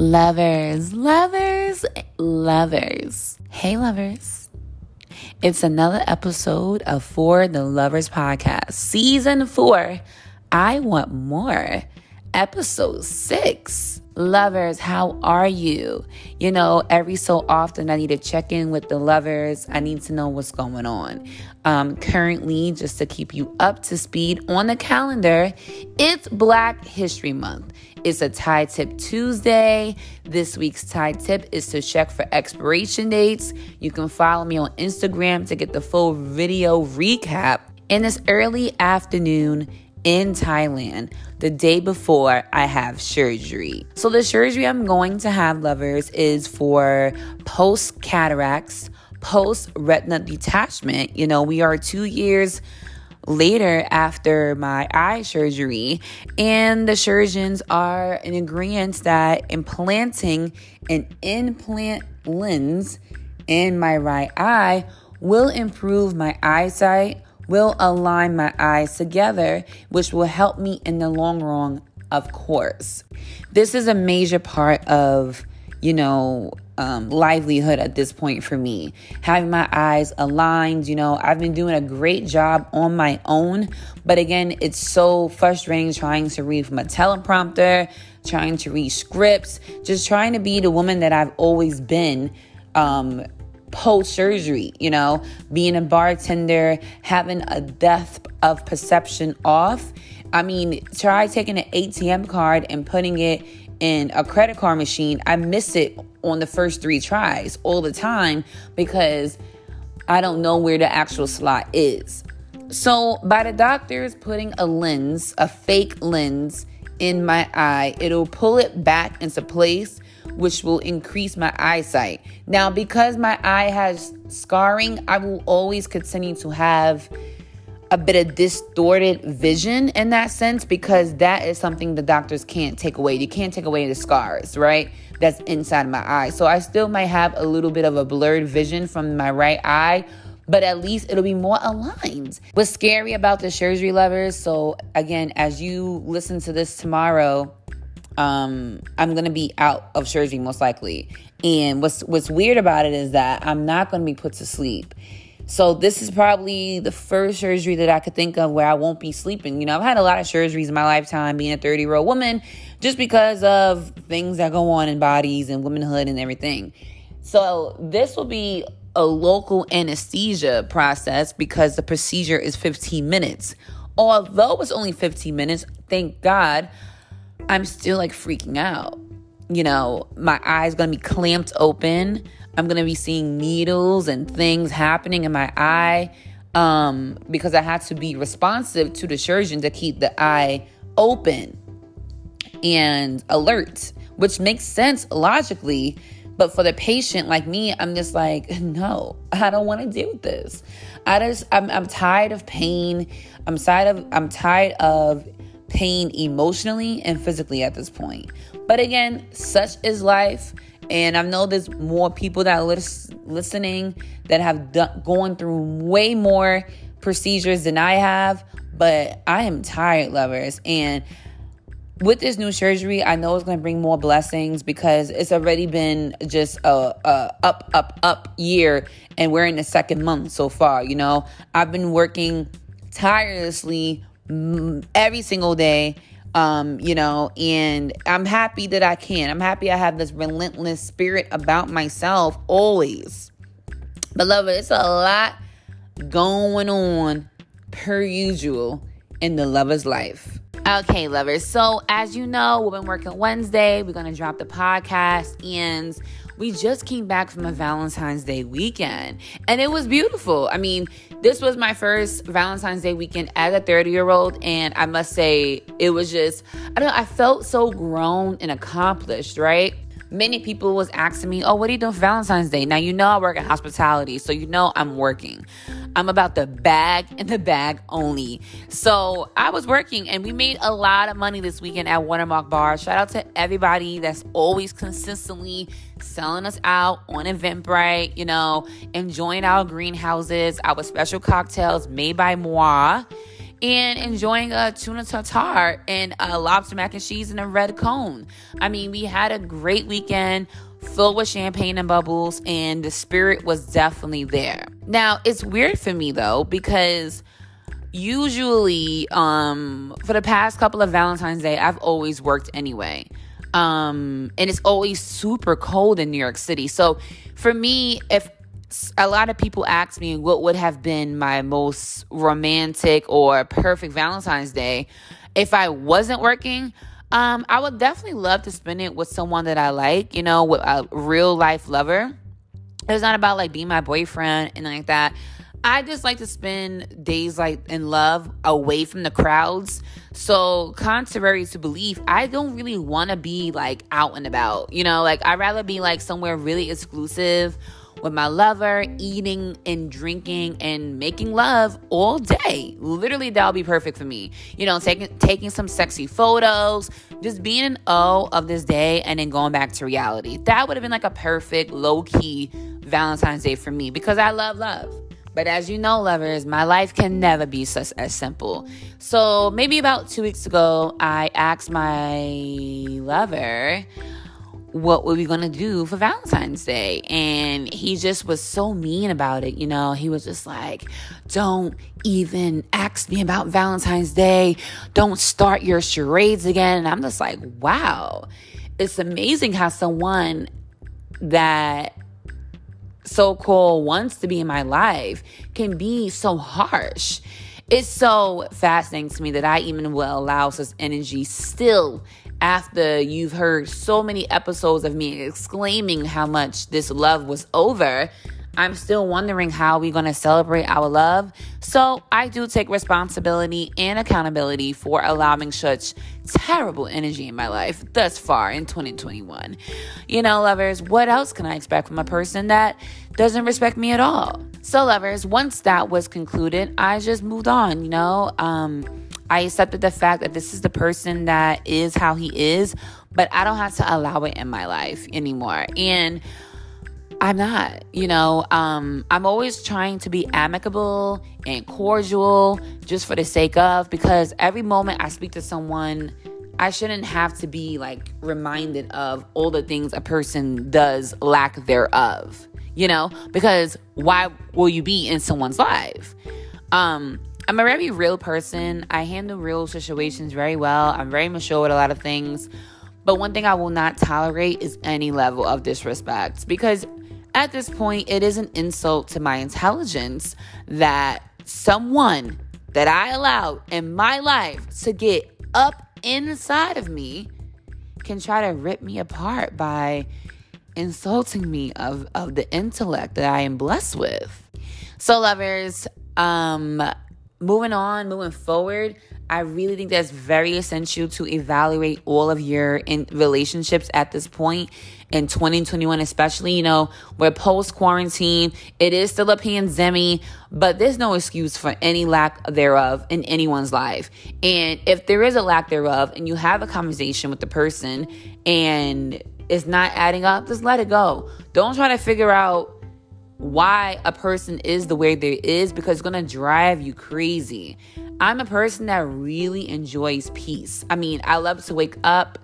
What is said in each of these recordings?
Lovers, lovers, lovers. Hey, lovers. It's another episode of For the Lovers Podcast, Season 4. I Want More, Episode 6. Lovers, how are you? You know, every so often I need to check in with the lovers. I need to know what's going on. Um, currently, just to keep you up to speed on the calendar, it's Black History Month. It's a tie tip Tuesday. This week's tie tip is to check for expiration dates. You can follow me on Instagram to get the full video recap. In this early afternoon, in Thailand the day before I have surgery. So, the surgery I'm going to have, lovers, is for post cataracts, post retina detachment. You know, we are two years later after my eye surgery, and the surgeons are in agreement that implanting an implant lens in my right eye will improve my eyesight will align my eyes together, which will help me in the long run, of course. This is a major part of, you know, um, livelihood at this point for me. Having my eyes aligned, you know, I've been doing a great job on my own, but again, it's so frustrating trying to read from a teleprompter, trying to read scripts, just trying to be the woman that I've always been. Um, post surgery, you know, being a bartender, having a depth of perception off. I mean, try taking an ATM card and putting it in a credit card machine. I miss it on the first three tries all the time because I don't know where the actual slot is. So, by the doctors putting a lens, a fake lens in my eye, it'll pull it back into place which will increase my eyesight. Now, because my eye has scarring, I will always continue to have a bit of distorted vision in that sense because that is something the doctors can't take away. You can't take away the scars, right? That's inside my eye. So I still might have a little bit of a blurred vision from my right eye, but at least it'll be more aligned. What's scary about the surgery lovers? So again, as you listen to this tomorrow, um, I'm gonna be out of surgery most likely. And what's what's weird about it is that I'm not gonna be put to sleep. So this is probably the first surgery that I could think of where I won't be sleeping. You know, I've had a lot of surgeries in my lifetime being a 30 year old woman just because of things that go on in bodies and womanhood and everything. So this will be a local anesthesia process because the procedure is 15 minutes. Although it's only 15 minutes, thank God I'm still like freaking out. You know, my eyes gonna be clamped open. I'm gonna be seeing needles and things happening in my eye um, because I had to be responsive to the surgeon to keep the eye open and alert, which makes sense logically. But for the patient like me, I'm just like, no, I don't want to deal with this. I just, I'm, I'm tired of pain. I'm tired of, I'm tired of pain emotionally and physically at this point. But again, such is life. And I know there's more people that are lis- listening that have going through way more procedures than I have. But I am tired, lovers. And with this new surgery, I know it's going to bring more blessings because it's already been just a, a, up, up, up year, and we're in the second month so far. You know, I've been working tirelessly every single day um you know and i'm happy that i can. I'm happy i have this relentless spirit about myself always. But love it's a lot going on per usual in the lover's life. Okay lovers. So as you know we've been working wednesday. We're gonna drop the podcast and we just came back from a Valentine's Day weekend and it was beautiful. I mean, this was my first Valentine's Day weekend as a 30 year old, and I must say, it was just, I don't know, I felt so grown and accomplished, right? Many people was asking me, "Oh, what are you doing for Valentine's Day?" Now you know I work in hospitality, so you know I'm working. I'm about the bag and the bag only. So I was working, and we made a lot of money this weekend at Watermark Bar. Shout out to everybody that's always consistently selling us out on Eventbrite. You know, enjoying our greenhouses, our special cocktails made by Moi and enjoying a tuna tartare and a lobster mac and cheese and a red cone. I mean, we had a great weekend filled with champagne and bubbles, and the spirit was definitely there. Now, it's weird for me though, because usually um for the past couple of Valentine's Day, I've always worked anyway. Um and it's always super cold in New York City. So for me, if a lot of people ask me what would have been my most romantic or perfect Valentine's Day if I wasn't working. Um, I would definitely love to spend it with someone that I like, you know, with a real life lover. It's not about like being my boyfriend and like that. I just like to spend days like in love away from the crowds. So, contrary to belief, I don't really want to be like out and about. You know, like I'd rather be like somewhere really exclusive with my lover, eating and drinking and making love all day. Literally, that'll be perfect for me. You know, taking taking some sexy photos, just being in awe of this day and then going back to reality. That would have been like a perfect low key Valentine's Day for me because I love love. But as you know, lovers, my life can never be such as simple. So maybe about two weeks ago, I asked my lover what were we gonna do for Valentine's Day? And he just was so mean about it, you know. He was just like, Don't even ask me about Valentine's Day. Don't start your charades again. And I'm just like, wow. It's amazing how someone that so called wants to be in my life can be so harsh. It's so fascinating to me that I even will allow such energy still after you've heard so many episodes of me exclaiming how much this love was over, I'm still wondering how we're going to celebrate our love. So I do take responsibility and accountability for allowing such terrible energy in my life thus far in 2021. You know, lovers, what else can I expect from a person that doesn't respect me at all? So, lovers, once that was concluded, I just moved on, you know. Um, I accepted the fact that this is the person that is how he is, but I don't have to allow it in my life anymore. And I'm not, you know, um, I'm always trying to be amicable and cordial just for the sake of, because every moment I speak to someone, I shouldn't have to be like reminded of all the things a person does lack thereof, you know, because why will you be in someone's life? Um, I'm a very real person. I handle real situations very well. I'm very mature with a lot of things. But one thing I will not tolerate is any level of disrespect because at this point, it is an insult to my intelligence that someone that I allowed in my life to get up inside of me can try to rip me apart by insulting me of, of the intellect that I am blessed with. So, lovers, um, moving on, moving forward, I really think that's very essential to evaluate all of your in relationships at this point in 2021, especially, you know, we're post quarantine. It is still a pandemic, but there's no excuse for any lack thereof in anyone's life. And if there is a lack thereof and you have a conversation with the person and it's not adding up, just let it go. Don't try to figure out why a person is the way they is because it's gonna drive you crazy. I'm a person that really enjoys peace. I mean, I love to wake up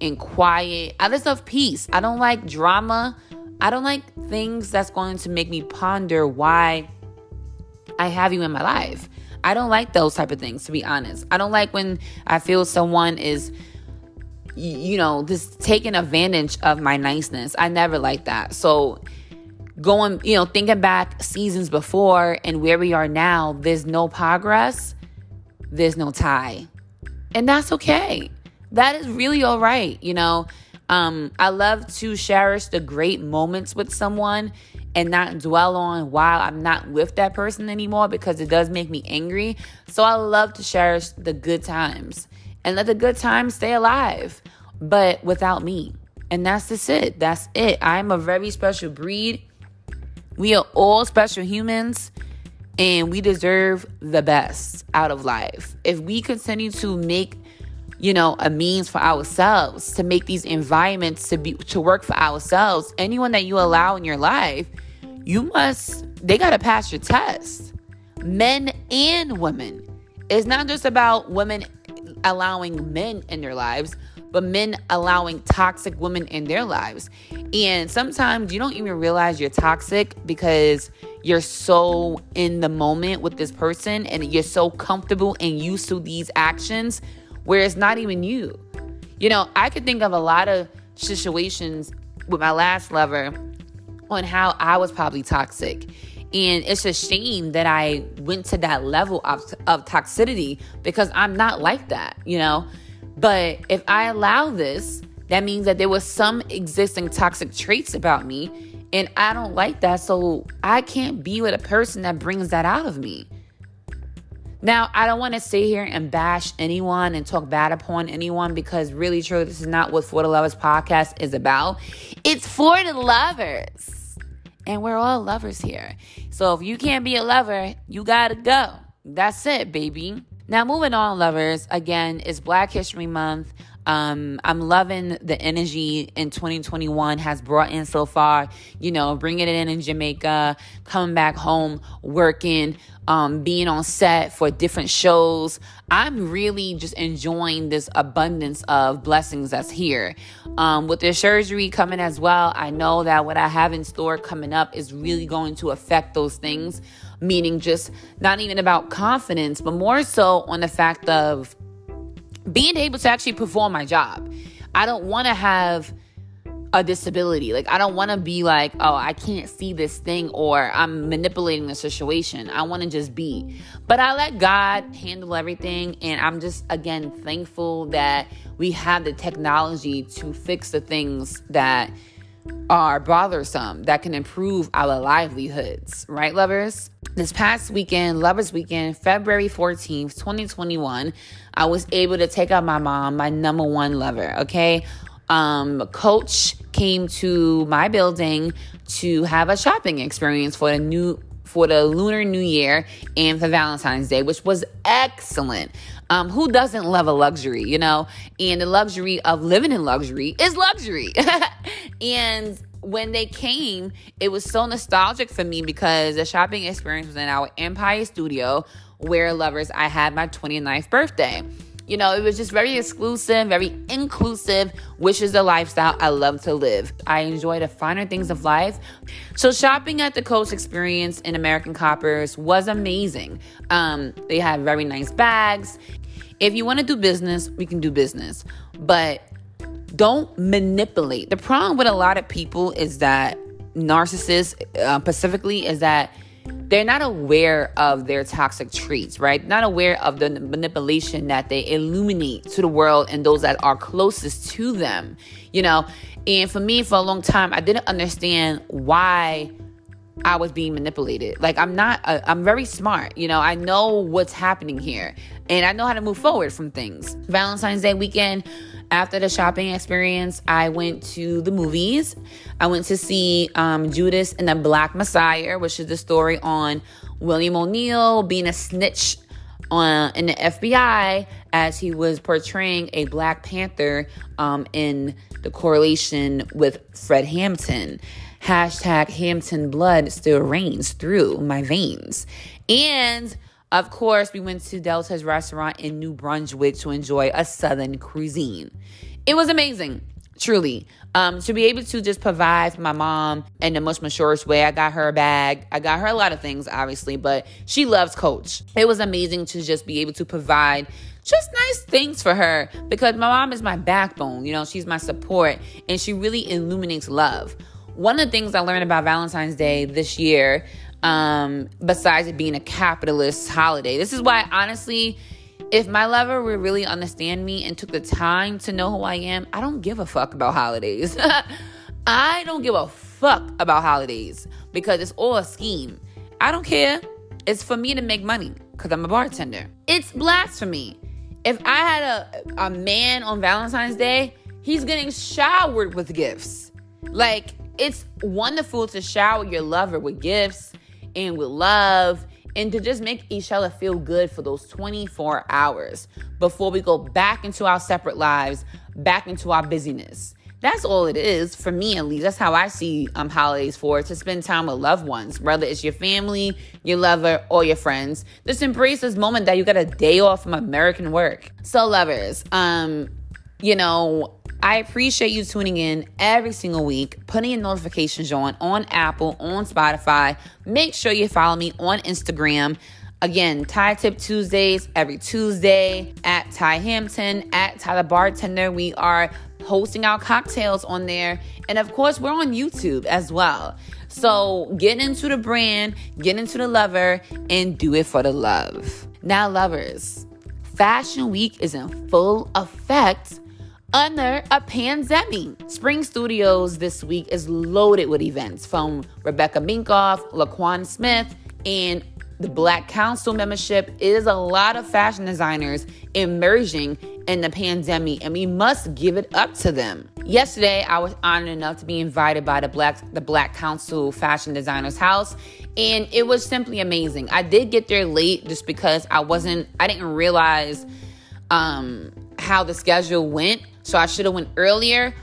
and quiet. I just love peace. I don't like drama. I don't like things that's going to make me ponder why I have you in my life. I don't like those type of things to be honest. I don't like when I feel someone is you know, just taking advantage of my niceness. I never like that. So going, you know, thinking back seasons before and where we are now, there's no progress, there's no tie. And that's okay. That is really all right, you know. Um, I love to cherish the great moments with someone and not dwell on why I'm not with that person anymore because it does make me angry. So I love to cherish the good times and let the good times stay alive, but without me. And that's just it. That's it. I'm a very special breed. We are all special humans and we deserve the best out of life. If we continue to make you know a means for ourselves to make these environments to be to work for ourselves anyone that you allow in your life you must they got to pass your test. Men and women. It's not just about women allowing men in their lives, but men allowing toxic women in their lives. And sometimes you don't even realize you're toxic because you're so in the moment with this person and you're so comfortable and used to these actions where it's not even you. You know, I could think of a lot of situations with my last lover on how I was probably toxic. And it's a shame that I went to that level of, of toxicity because I'm not like that, you know? But if I allow this, that means that there was some existing toxic traits about me and I don't like that. So I can't be with a person that brings that out of me. Now, I don't want to sit here and bash anyone and talk bad upon anyone because really, true, this is not what For the Lovers podcast is about. It's for the lovers. And we're all lovers here. So if you can't be a lover, you got to go. That's it, baby. Now, moving on, lovers. Again, it's Black History Month. Um, I'm loving the energy in 2021 has brought in so far. You know, bringing it in in Jamaica, coming back home, working, um, being on set for different shows. I'm really just enjoying this abundance of blessings that's here. Um, with the surgery coming as well, I know that what I have in store coming up is really going to affect those things. Meaning, just not even about confidence, but more so on the fact of being able to actually perform my job. I don't want to have a disability. Like, I don't want to be like, oh, I can't see this thing or I'm manipulating the situation. I want to just be. But I let God handle everything. And I'm just, again, thankful that we have the technology to fix the things that are bothersome that can improve our livelihoods, right, lovers? This past weekend, Lovers Weekend, February 14th, 2021, I was able to take out my mom, my number one lover, okay? Um, coach came to my building to have a shopping experience for the new for the Lunar New Year and for Valentine's Day, which was excellent. Um, who doesn't love a luxury, you know? And the luxury of living in luxury is luxury. and when they came, it was so nostalgic for me because the shopping experience was in our Empire studio where lovers I had my 29th birthday. You know, it was just very exclusive, very inclusive, which is the lifestyle I love to live. I enjoy the finer things of life. So, shopping at the Coach Experience in American Coppers was amazing. Um, they had very nice bags. If you want to do business, we can do business. But don't manipulate. The problem with a lot of people is that narcissists, uh, specifically, is that they're not aware of their toxic traits, right? Not aware of the manipulation that they illuminate to the world and those that are closest to them, you know? And for me, for a long time, I didn't understand why I was being manipulated. Like, I'm not, uh, I'm very smart, you know? I know what's happening here and I know how to move forward from things. Valentine's Day weekend, after the shopping experience, I went to the movies. I went to see um, Judas and the Black Messiah, which is the story on William O'Neill being a snitch on, in the FBI as he was portraying a Black Panther um, in the correlation with Fred Hampton. Hashtag Hampton blood still rains through my veins. And of course, we went to Delta's restaurant in New Brunswick to enjoy a Southern cuisine. It was amazing, truly. Um, to be able to just provide for my mom in the most maturest way. I got her a bag. I got her a lot of things, obviously, but she loves Coach. It was amazing to just be able to provide just nice things for her because my mom is my backbone. You know, she's my support and she really illuminates love. One of the things I learned about Valentine's Day this year um, besides it being a capitalist holiday. This is why, honestly, if my lover would really understand me and took the time to know who I am, I don't give a fuck about holidays. I don't give a fuck about holidays because it's all a scheme. I don't care. It's for me to make money because I'm a bartender. It's blasphemy. If I had a, a man on Valentine's Day, he's getting showered with gifts. Like, it's wonderful to shower your lover with gifts and with love and to just make each other feel good for those 24 hours before we go back into our separate lives, back into our busyness. That's all it is for me, at least. That's how I see um, holidays for to spend time with loved ones, whether it's your family, your lover, or your friends. Just embrace this moment that you got a day off from American work. So, lovers, um, you know, I appreciate you tuning in every single week, putting your notifications on on Apple, on Spotify. Make sure you follow me on Instagram. Again, Tiy Tip Tuesdays every Tuesday at Tiy Hampton, at Tyler Bartender. We are hosting our cocktails on there. And of course, we're on YouTube as well. So get into the brand, get into the lover, and do it for the love. Now, lovers, Fashion Week is in full effect under a pandemic. Spring Studios this week is loaded with events from Rebecca Minkoff, LaQuan Smith, and the Black Council membership is a lot of fashion designers emerging in the pandemic, and we must give it up to them. Yesterday, I was honored enough to be invited by the Black the Black Council Fashion Designers House, and it was simply amazing. I did get there late just because I wasn't I didn't realize um, how the schedule went, so I should have went earlier.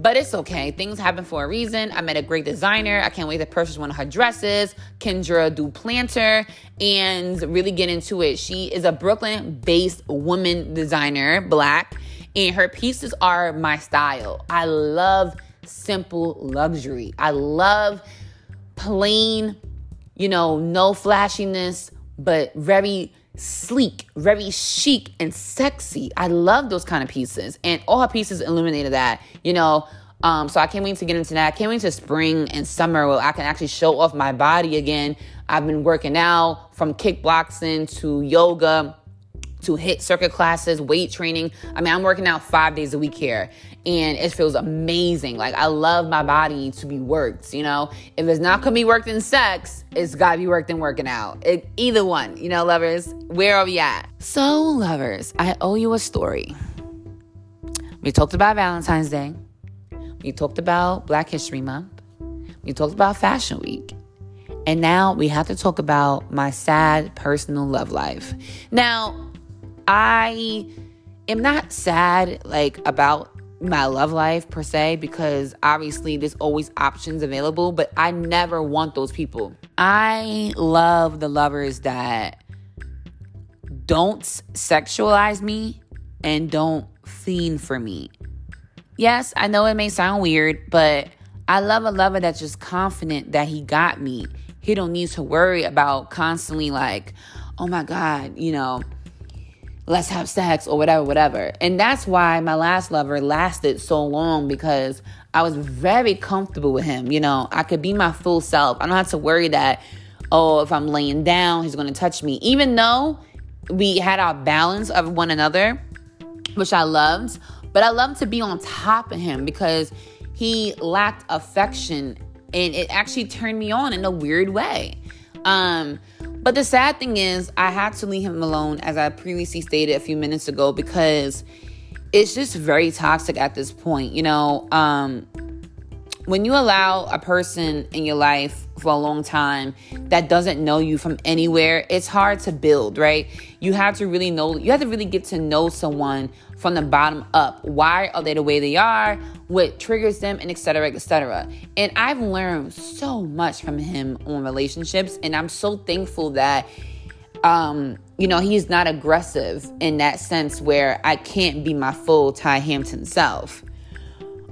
But it's okay. Things happen for a reason. I met a great designer. I can't wait to purchase one of her dresses, Kendra Duplantier, and really get into it. She is a Brooklyn based woman designer, black, and her pieces are my style. I love simple luxury. I love plain, you know, no flashiness, but very sleek, very chic and sexy. I love those kind of pieces. And all her pieces illuminated that, you know. Um, so I can't wait to get into that. I can't wait to spring and summer where I can actually show off my body again. I've been working out from kickboxing to yoga to HIIT circuit classes, weight training. I mean, I'm working out five days a week here and it feels amazing. Like, I love my body to be worked, you know? If it's not gonna be worked in sex, it's gotta be worked in working out. It, either one, you know, lovers, where are we at? So, lovers, I owe you a story. We talked about Valentine's Day, we talked about Black History Month, we talked about Fashion Week. And now we have to talk about my sad personal love life. Now, I am not sad like about my love life per se because obviously there's always options available, but I never want those people. I love the lovers that don't sexualize me and don't fiend for me. Yes, I know it may sound weird, but I love a lover that's just confident that he got me. He don't need to worry about constantly like, oh my God, you know, let's have sex or whatever, whatever. And that's why my last lover lasted so long because I was very comfortable with him. You know, I could be my full self. I don't have to worry that, oh, if I'm laying down, he's going to touch me. Even though we had our balance of one another, which I loved, but I loved to be on top of him because he lacked affection and it actually turned me on in a weird way. Um, but the sad thing is, I had to leave him alone, as I previously stated a few minutes ago, because it's just very toxic at this point. You know, um, when you allow a person in your life for a long time that doesn't know you from anywhere, it's hard to build, right? You have to really know, you have to really get to know someone from the bottom up. Why are they the way they are? What triggers them, and etc. etc. And I've learned so much from him on relationships, and I'm so thankful that um, you know, he's not aggressive in that sense where I can't be my full Tiy Hampton self.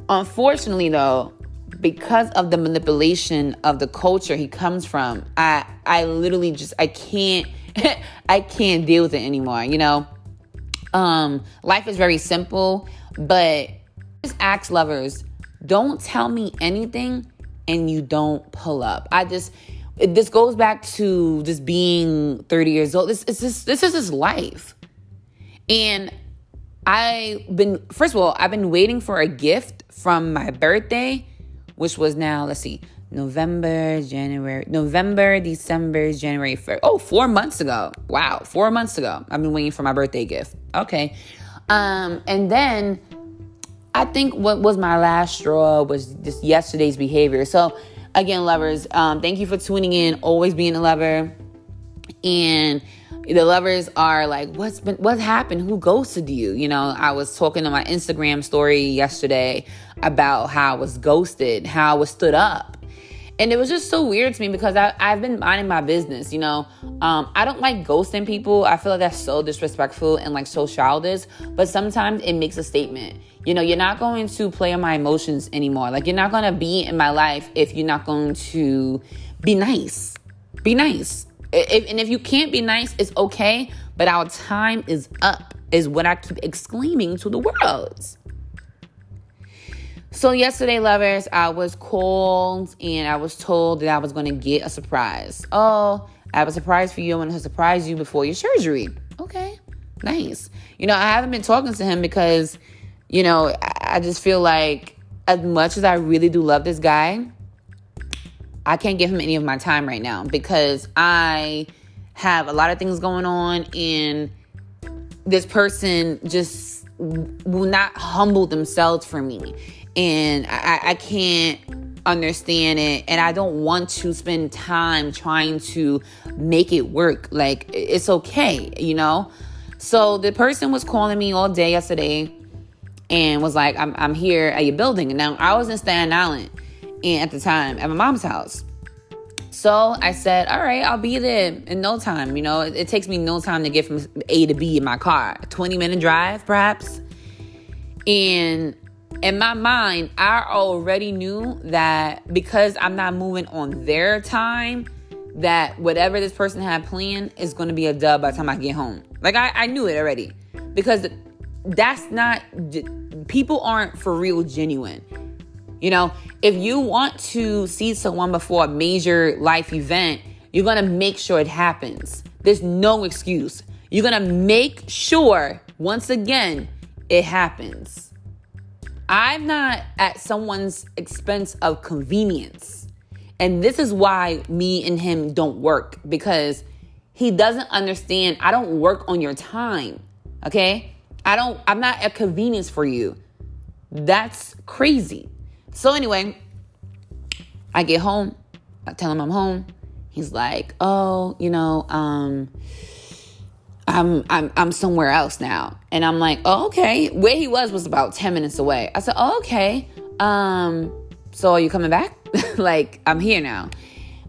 Unfortunately, though, because of the manipulation of the culture he comes from, I I literally just I can't I can't deal with it anymore, you know? Um, life is very simple, but just ask lovers, don't tell me anything and you don't pull up. I just this goes back to just being 30 years old. This is just this is his life. And I've been first of all, I've been waiting for a gift from my birthday, which was now, let's see, November, January, November, December, January, first. Oh, four months ago. Wow, four months ago. I've been waiting for my birthday gift. Okay. Um, and then I think what was my last straw was just yesterday's behavior. So again, lovers, um, thank you for tuning in, always being a lover. And the lovers are like, what's been, what happened? Who ghosted you? You know, I was talking on my Instagram story yesterday about how I was ghosted, how I was stood up. And it was just so weird to me because I, I've been minding my business, you know. Um, I don't like ghosting people. I feel like that's so disrespectful and like so childish. But sometimes it makes a statement. You know, you're not going to play on my emotions anymore. Like, you're not going to be in my life if you're not going to be nice. Be nice. If, and if you can't be nice, it's okay. But our time is up, is what I keep exclaiming to the world. So, yesterday, lovers, I was called and I was told that I was going to get a surprise. Oh, I have a surprise for you. I want to surprise you before your surgery. Okay, nice. You know, I haven't been talking to him because, you know, I just feel like as much as I really do love this guy, I can't give him any of my time right now because I have a lot of things going on and this person just will not humble themselves for me and I, I can't understand it and I don't want to spend time trying to make it work. Like it's okay, you know? So the person was calling me all day yesterday and was like, I'm, I'm here at your building. And now I was in Staten Island and at the time at my mom's house. So I said, all right, I'll be there in no time. You know, it, it takes me no time to get from A to B in my car, 20 minute drive perhaps. And in my mind, I already knew that because I'm not moving on their time, that whatever this person had planned is going to be a dub by the time I get home. Like I, I knew it already because that's not people aren't for real genuine. You know, if you want to see someone before a major life event, you're going to make sure it happens. There's no excuse. You're going to make sure once again it happens. I'm not at someone's expense of convenience. And this is why me and him don't work because he doesn't understand I don't work on your time. Okay? I don't I'm not a convenience for you. That's crazy. So anyway, I get home. I tell him I'm home. He's like, "Oh, you know, um I'm I'm I'm somewhere else now. And I'm like, oh, okay. Where he was was about 10 minutes away. I said, oh, okay. Um, so are you coming back? like, I'm here now.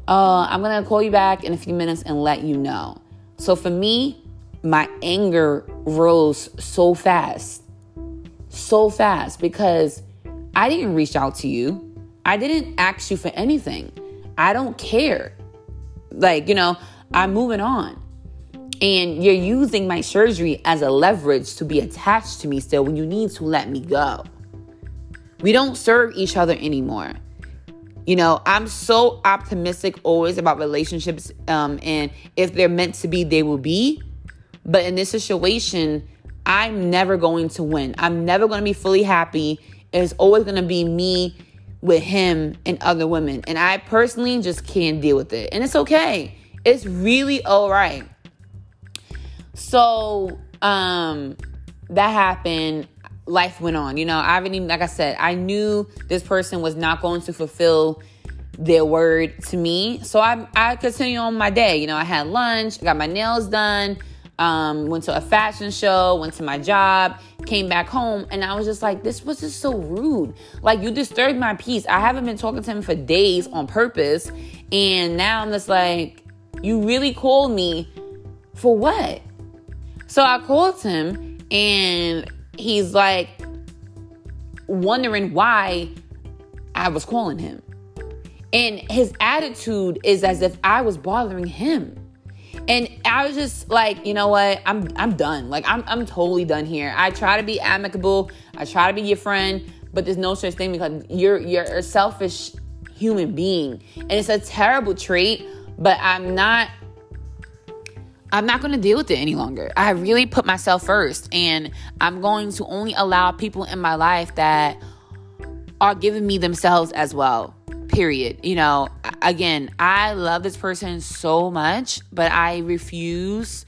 Uh, I'm gonna call you back in a few minutes and let you know. So for me, my anger rose so fast. So fast because I didn't reach out to you. I didn't ask you for anything. I don't care. Like, you know, I'm moving on. And you're using my surgery as a leverage to be attached to me still when you need to let me go. We don't serve each other anymore. You know, I'm so optimistic always about relationships. Um, and if they're meant to be, they will be. But in this situation, I'm never going to win. I'm never going to be fully happy. It's always going to be me with him and other women. And I personally just can't deal with it. And it's okay. It's really all right. So um that happened. Life went on. You know, I haven't even like I said, I knew this person was not going to fulfill their word to me. So I I continued on my day. You know, I had lunch, got my nails done, um, went to a fashion show, went to my job, came back home, and I was just like, this was just so rude. Like you disturbed my peace. I haven't been talking to him for days on purpose, and now I'm just like, you really called me for what? So I called him and he's like wondering why I was calling him. And his attitude is as if I was bothering him. And I was just like, you know what? I'm I'm done. Like I'm I'm totally done here. I try to be amicable. I try to be your friend, but there's no such thing because you're you're a selfish human being. And it's a terrible trait, but I'm not I'm not going to deal with it any longer. I really put myself first, and I'm going to only allow people in my life that are giving me themselves as well. Period. You know, again, I love this person so much, but I refuse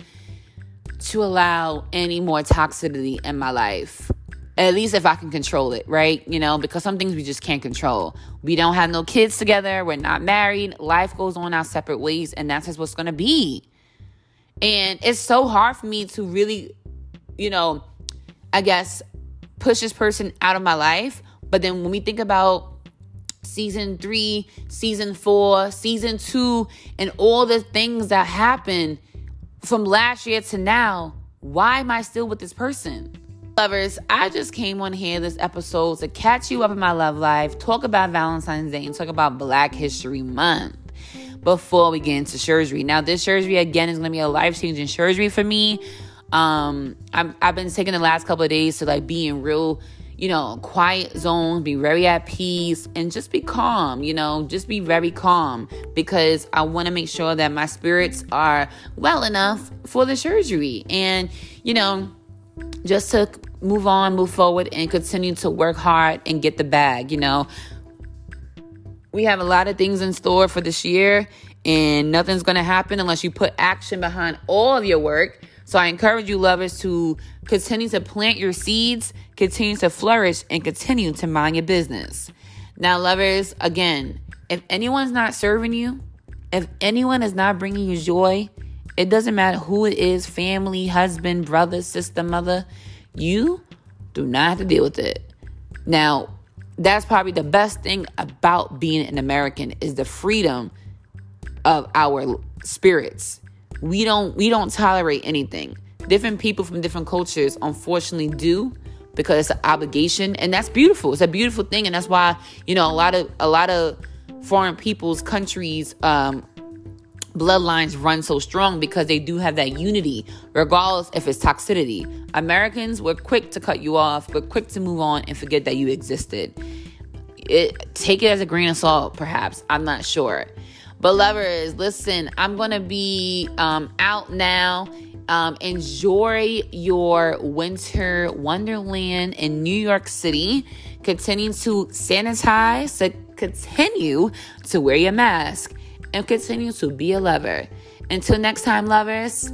to allow any more toxicity in my life. At least if I can control it, right? You know, because some things we just can't control. We don't have no kids together. We're not married. Life goes on our separate ways, and that's just what's going to be. And it's so hard for me to really, you know, I guess push this person out of my life. But then when we think about season three, season four, season two, and all the things that happened from last year to now, why am I still with this person? Lovers, I just came on here this episode to catch you up in my love life, talk about Valentine's Day, and talk about Black History Month before we get into surgery. Now, this surgery again is going to be a life changing surgery for me. Um, i have been taking the last couple of days to like be in real you know, quiet zone, be very at peace, and just be calm, you know, just be very calm because I want to make sure that my spirits are well enough for the surgery. And, you know, just to move on, move forward, and continue to work hard and get the bag, you know. We have a lot of things in store for this year, and nothing's going to happen unless you put action behind all of your work. So I encourage you, lovers, to continue to plant your seeds, continue to flourish, and continue to mind your business. Now, lovers, again, if anyone's not serving you, if anyone is not bringing you joy, it doesn't matter who it is family, husband, brother, sister, mother you do not have to deal with it. Now, that's probably the best thing about being an American is the freedom of our spirits we don't we don't tolerate anything. Different people from different cultures unfortunately do because it's an obligation and that's beautiful. It's a beautiful thing and that's why, you know, a lot of a lot of foreign people's countries um bloodlines run so strong because they do have that unity, regardless if it's toxicity. Americans, we're quick to cut you off, we're quick to move on and forget that you existed. It, take it as a grain of salt, perhaps. I'm not sure. But lovers, listen, I'm gonna be um, out now. Um, enjoy your winter wonderland in New York City. Continue to sanitize, to continue to wear your mask, and continue to be a lover. Until next time, lovers,